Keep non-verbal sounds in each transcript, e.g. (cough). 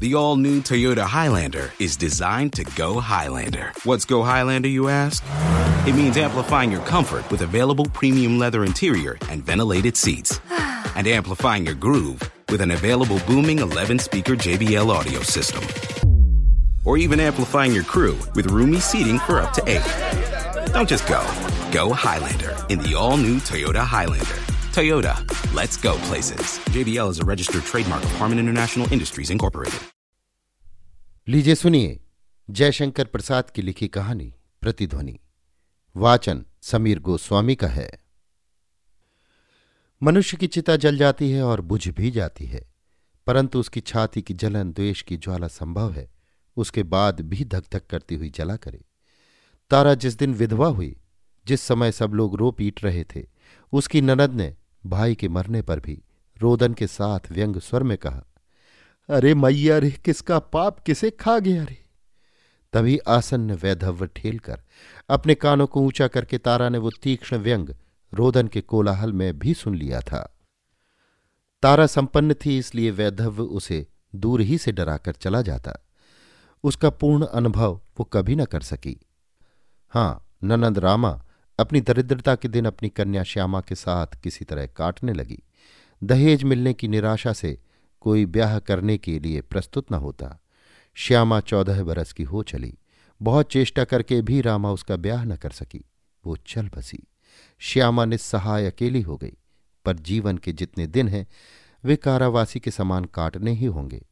The all new Toyota Highlander is designed to go Highlander. What's go Highlander, you ask? It means amplifying your comfort with available premium leather interior and ventilated seats. (sighs) and amplifying your groove with an available booming 11 speaker JBL audio system. Or even amplifying your crew with roomy seating for up to eight. Don't just go, go Highlander in the all new Toyota Highlander. Toyota, let's go places. JBL is a registered trademark of Harman International Industries, Incorporated. लीजिए सुनिए जयशंकर प्रसाद की लिखी कहानी प्रतिध्वनि। वाचन समीर गोस्वामी का है। मनुष्य की चिता जल जाती है और बुझ भी जाती है परंतु उसकी छाती की जलन द्वेष की ज्वाला संभव है। उसके बाद भी धक धक करती हुई जला करे। तारा जिस दिन विधवा हुई जिस समय सब लोग रो पीट रहे थे उसकी ननद ने भाई के मरने पर भी रोदन के साथ व्यंग स्वर में कहा, अरे मैया रे, किसका पाप किसे खा गया रे? तभी आसन्न वैधव्य ठेल कर अपने कानों को ऊँचा करके तारा ने वो तीक्ष्ण व्यंग रोदन के कोलाहल में भी सुन लिया था। तारा संपन्न थी, इसलिए वैधव्य उसे दूर ही से डराकर चला जाता। उसका पूर्ण अनुभव वो कभी न कर सकी। हाँ, ननंद रामा अपनी दरिद्रता के दिन अपनी कन्या श्यामा के साथ किसी तरह काटने लगी। दहेज मिलने की निराशा से कोई ब्याह करने के लिए प्रस्तुत न होता। श्यामा चौदह बरस की हो चली। बहुत चेष्टा करके भी रामा उसका ब्याह न कर सकी। वो चल बसी। श्यामा निस्सहाय अकेली हो गई। पर जीवन के जितने दिन हैं, वे कारावासी के समान काटने ही होंगे।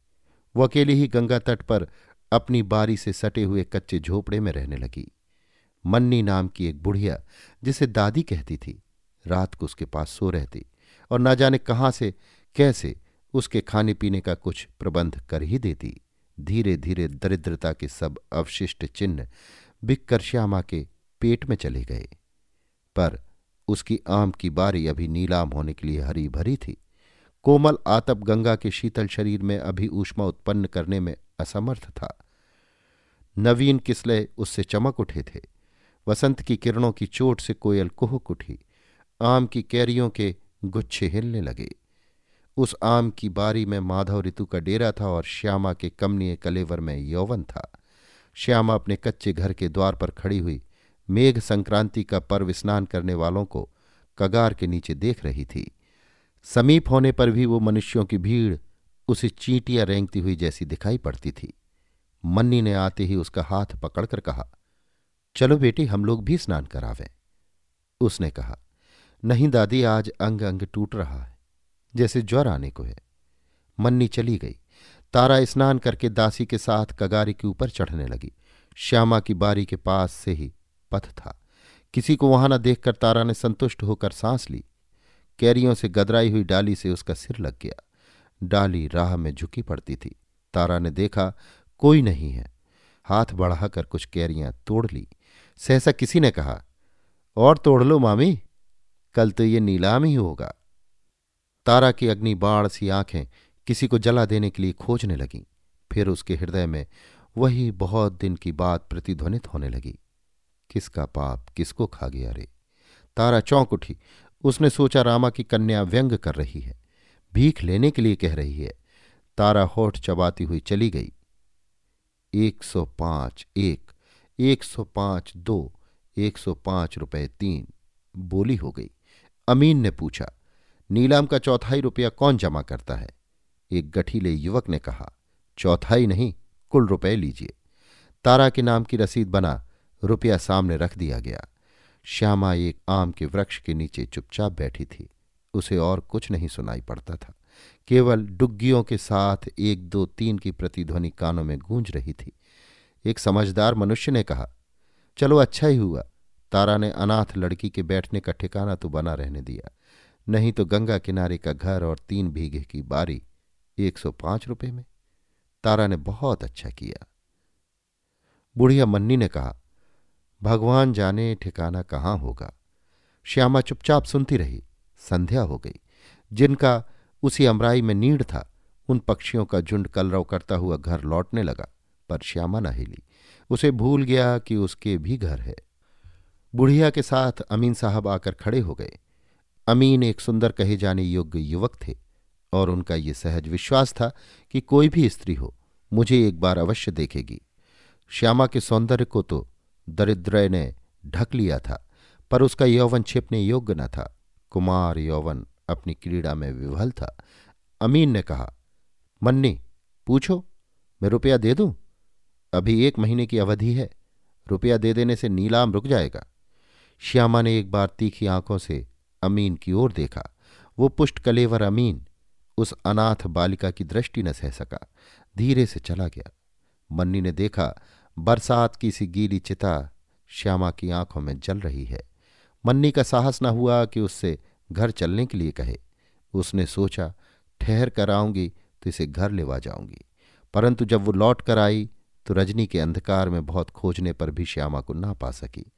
वो अकेली ही गंगा तट पर अपनी बारी से सटे हुए कच्चे झोपड़े में रहने लगी। मन्नी नाम की एक बुढ़िया, जिसे दादी कहती थी। रात को उसके पास सो रहती और न जाने कहाँ से, कैसे उसके खाने पीने का कुछ प्रबंध कर ही देती। धीरे धीरे दरिद्रता के सब अवशिष्ट चिन्ह बिककर श्यामा के पेट में चले गए। पर उसकी आम की बारी अभी नीलाम होने के लिए हरी भरी थी। कोमल आतप गंगा के शीतल शरीर में अभी ऊष्मा उत्पन्न करने में असमर्थ था। नवीन किसले उससे चमक उठे थे। वसंत की किरणों की चोट से कोयल कुहक उठी। आम की कैरियों के गुच्छे हिलने लगे। उस आम की बारी में माधव ऋतु का डेरा था और श्यामा के कमनीय कलेवर में यौवन था। श्यामा अपने कच्चे घर के द्वार पर खड़ी हुई मेघ संक्रांति का पर्व स्नान करने वालों को कगार के नीचे देख रही थी। समीप होने पर भी वो मनुष्यों की भीड़ उसे चींटियाँ रेंगती हुई जैसी दिखाई पड़ती थी। मन्नी ने आते ही उसका हाथ पकड़कर कहा चलो बेटी, हम लोग भी स्नान करावें। उसने कहा, नहीं दादी, आज अंग अंग टूट रहा है, जैसे ज्वर आने को है। मन्नी चली गई। तारा स्नान करके दासी के साथ कगारी के ऊपर चढ़ने लगी। श्यामा की बारी के पास से ही पथ था। किसी को वहाँ न देखकर तारा ने संतुष्ट होकर सांस ली। कैरियों से गदराई हुई डाली से उसका सिर लग गया। डाली राह में झुकी पड़ती थी। तारा ने देखा, कोई नहीं है। हाथ बढ़ाकर कुछ कैरियाँ तोड़ ली। सहसा किसी ने कहा, और तोड़ लो मामी, कल तो ये नीलाम ही होगा। तारा की अग्नि बाढ़ सी आँखें किसी को जला देने के लिए खोजने लगीं। फिर उसके हृदय में वही बहुत दिन की बात प्रतिध्वनित होने लगी। किसका पाप किसको खा गया रे? तारा चौंक उठी। उसने सोचा रामा की कन्या व्यंग कर रही है, भीख लेने के लिए कह रही है। तारा होठ चबाती हुई चली गई। एक सौ पाँच, एक एक सौ पाँच दो, एक सौ पाँच रुपये तीन। बोली हो गई। अमीन ने पूछा, नीलाम का चौथाई रुपया कौन जमा करता है? एक गठीले युवक ने कहा, चौथाई नहीं, कुल रुपए लीजिए। तारा के नाम की रसीद बना, रुपया सामने रख दिया गया। श्यामा एक आम के वृक्ष के नीचे चुपचाप बैठी थी। उसे और कुछ नहीं सुनाई पड़ता था। केवल डुग्गियों के साथ एक दो तीन की प्रतिध्वनि कानों में गूंज रही थी। एक समझदार मनुष्य ने कहा, चलो अच्छा ही हुआ। तारा ने अनाथ लड़की के बैठने का ठिकाना तो बना रहने दिया। नहीं तो गंगा किनारे का घर और तीन बीघे की बारी, एक सौ पाँच रुपये में। तारा ने बहुत अच्छा किया। बुढ़िया मन्नी ने कहा, भगवान जाने ठिकाना कहाँ होगा? श्यामा चुपचाप सुनती रही। संध्या हो गई। जिनका उसी अमराई में नीड था, उन पक्षियों का झुंड कलरव करता हुआ घर लौटने लगा। पर श्यामा न हिली। उसे भूल गया कि उसके भी घर है। बुढ़िया के साथ अमीन साहब आकर खड़े हो गए। अमीन एक सुंदर कहे जाने योग्य युवक थे और उनका ये सहज विश्वास था कि कोई भी स्त्री हो, मुझे एक बार अवश्य देखेगी। श्यामा के सौंदर्य को तो दरिद्रय ने ढक लिया था, पर उसका यौवन छिपने योग्य न था। कुमार यौवन अपनी क्रीड़ा में विवल था। अमीन ने कहा, मन्नी, पूछो, मैं रुपया दे दूँ? अभी एक महीने की अवधि है, रुपया दे देने से नीलाम रुक जाएगा। श्यामा ने एक बार तीखी आँखों से अमीन की ओर देखा। वो पुष्ट कलेवर अमीन उस अनाथ बालिका की दृष्टि न सह सका, धीरे से चला गया। मन्नी ने देखा, बरसात की सी गीली चिता श्यामा की आँखों में जल रही है। मन्नी का साहस न हुआ कि उससे घर चलने के लिए कहे। उसने सोचा, ठहर कर आऊँगी तो इसे घर लेवा जाऊँगी। परंतु जब वो लौट कर आई तो रजनी के अंधकार में बहुत खोजने पर भी श्यामा को ना पा सकी।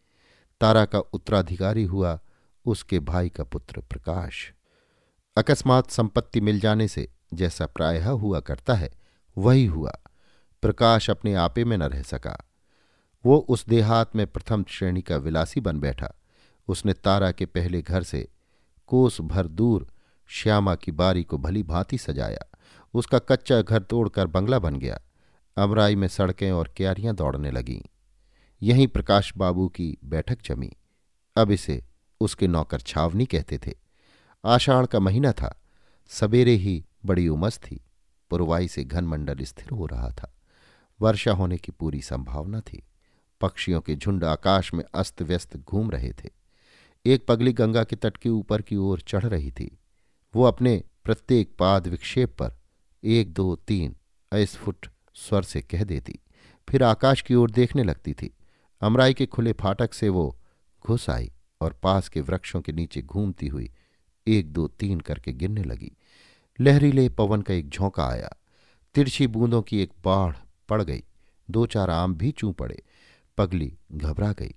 तारा का उत्तराधिकारी हुआ उसके भाई का पुत्र प्रकाश। अकस्मात संपत्ति मिल जाने से जैसा प्रायः हुआ करता है, वही हुआ। प्रकाश अपने आपे में न रह सका। वो उस देहात में प्रथम श्रेणी का विलासी बन बैठा। उसने तारा के पहले घर से कोस भर दूर श्यामा की बारी को भली भांति सजाया। उसका कच्चा घर तोड़कर बंगला बन गया। अमराई में सड़कें और क्यारियाँ दौड़ने लगीं। यहीं प्रकाश बाबू की बैठक जमी। अब इसे उसके नौकर छावनी कहते थे। आषाढ़ का महीना था। सवेरे ही बड़ी उमस थी। पुरवाई से घनमंडल स्थिर हो रहा था। वर्षा होने की पूरी संभावना थी। पक्षियों के झुंड आकाश में अस्त व्यस्त घूम रहे थे। एक पगली गंगा के तट के ऊपर की ओर चढ़ रही थी। वो अपने प्रत्येक पाद विक्षेप पर एक, दो, तीन अस्फुट स्वर से कह देती। फिर आकाश की ओर देखने लगती थी। अमराई के खुले फाटक से वो घुस आई और पास के वृक्षों के नीचे घूमती हुई एक दो तीन करके गिरने लगी। लहरीले पवन का एक झोंका आया। तिरछी बूंदों की एक बाढ़ पड़ गई। दो चार आम भी चू पड़े। पगली घबरा गई।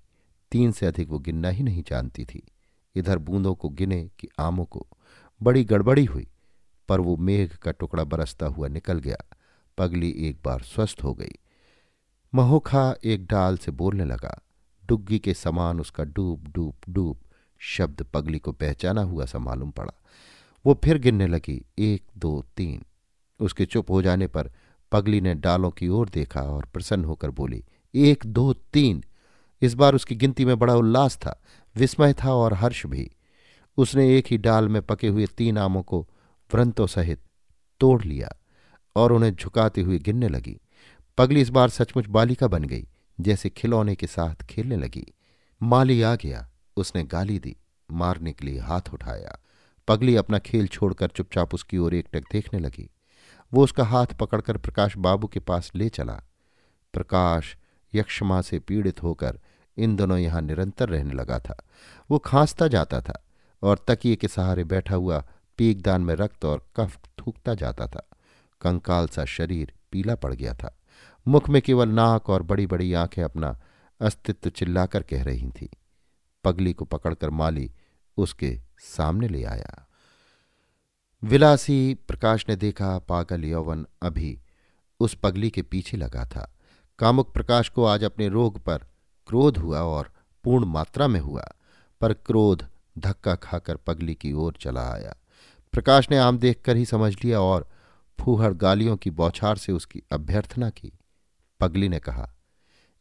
तीन से अधिक वो गिनना ही नहीं जानती थी। इधर बूंदों को गिने कि आमों को। बड़ी गड़बड़ी हुई, पर वो मेघ का टुकड़ा बरसता हुआ निकल गया। पगली एक बार स्वस्थ हो गई। महोखा एक डाल से बोलने लगा। डुग्गी के समान उसका डूब डूब डूब शब्द पगली को पहचाना हुआ सा मालूम पड़ा। वो फिर गिनने लगी। एक, दो, तीन। उसके चुप हो जाने पर पगली ने डालों की ओर देखा और प्रसन्न होकर बोली, एक, दो, तीन। इस बार उसकी गिनती में बड़ा उल्लास था, विस्मय था और हर्ष भी। उसने एक ही डाल में पके हुए तीन आमों को व्रंतों सहित तोड़ लिया। और उन्हें झुकाती हुई गिनने लगी। पगली इस बार सचमुच बालिका बन गई, जैसे खिलौने के साथ खेलने लगी। माली आ गया, उसने गाली दी, मारने के लिए हाथ उठाया। पगली अपना खेल छोड़कर चुपचाप उसकी ओर एकटक देखने लगी। वो उसका हाथ पकड़कर प्रकाश बाबू के पास ले चला। प्रकाश यक्षमा से पीड़ित होकर इन दोनों यहाँ निरंतर रहने लगा था। वो खांसता जाता था और तकिए के सहारे बैठा हुआ पीकदान में रक्त और कफ थूकता जाता था। कंकाल सा शरीर पीला पड़ गया था। मुख में केवल नाक और बड़ी बड़ी आँखें अपना अस्तित्व चिल्लाकर कह रही थी। पगली को पकड़कर माली उसके सामने ले आया। विलासी प्रकाश ने देखा, पागल यौवन अभी उस पगली के पीछे लगा था। कामुक प्रकाश को आज अपने रोग पर क्रोध हुआ और पूर्ण मात्रा में हुआ, पर क्रोध धक्का खाकर पगली की ओर चला आया। प्रकाश ने आम देखकर ही समझ लिया और फूहड़ गालियों की बौछार से उसकी अभ्यर्थना की। पगली ने कहा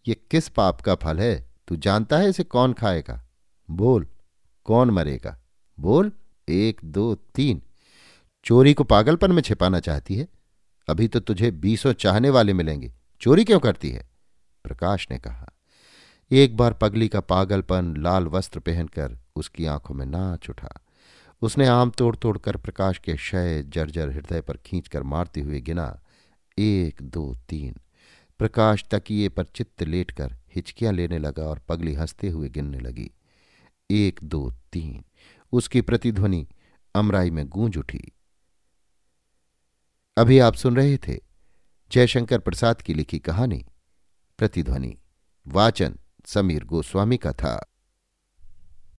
यह किस पाप का फल है? तू जानता है इसे कौन खाएगा? बोल, कौन मरेगा? बोल, एक, दो, तीन। चोरी को पागलपन में छिपाना चाहती है। अभी तो तुझे बीसों चाहने वाले मिलेंगे। चोरी क्यों करती है? प्रकाश ने कहा, एक बार पगली का पागलपन लाल वस्त्र पहनकर उसकी आँखों में नाच उठा। उसने आम तोड़ तोड़कर प्रकाश के क्षय जर्जर हृदय पर खींचकर मारते हुए गिना। एक, दो, तीन। प्रकाश तकिए पर चित्त लेटकर हिचकियाँ लेने लगा और पगली हँसते हुए गिनने लगी। एक, दो, तीन। उसकी प्रतिध्वनि अमराई में गूंज उठी। अभी आप सुन रहे थे जयशंकर प्रसाद की लिखी कहानी, प्रतिध्वनि, वाचन, समीर गोस्वामी का था।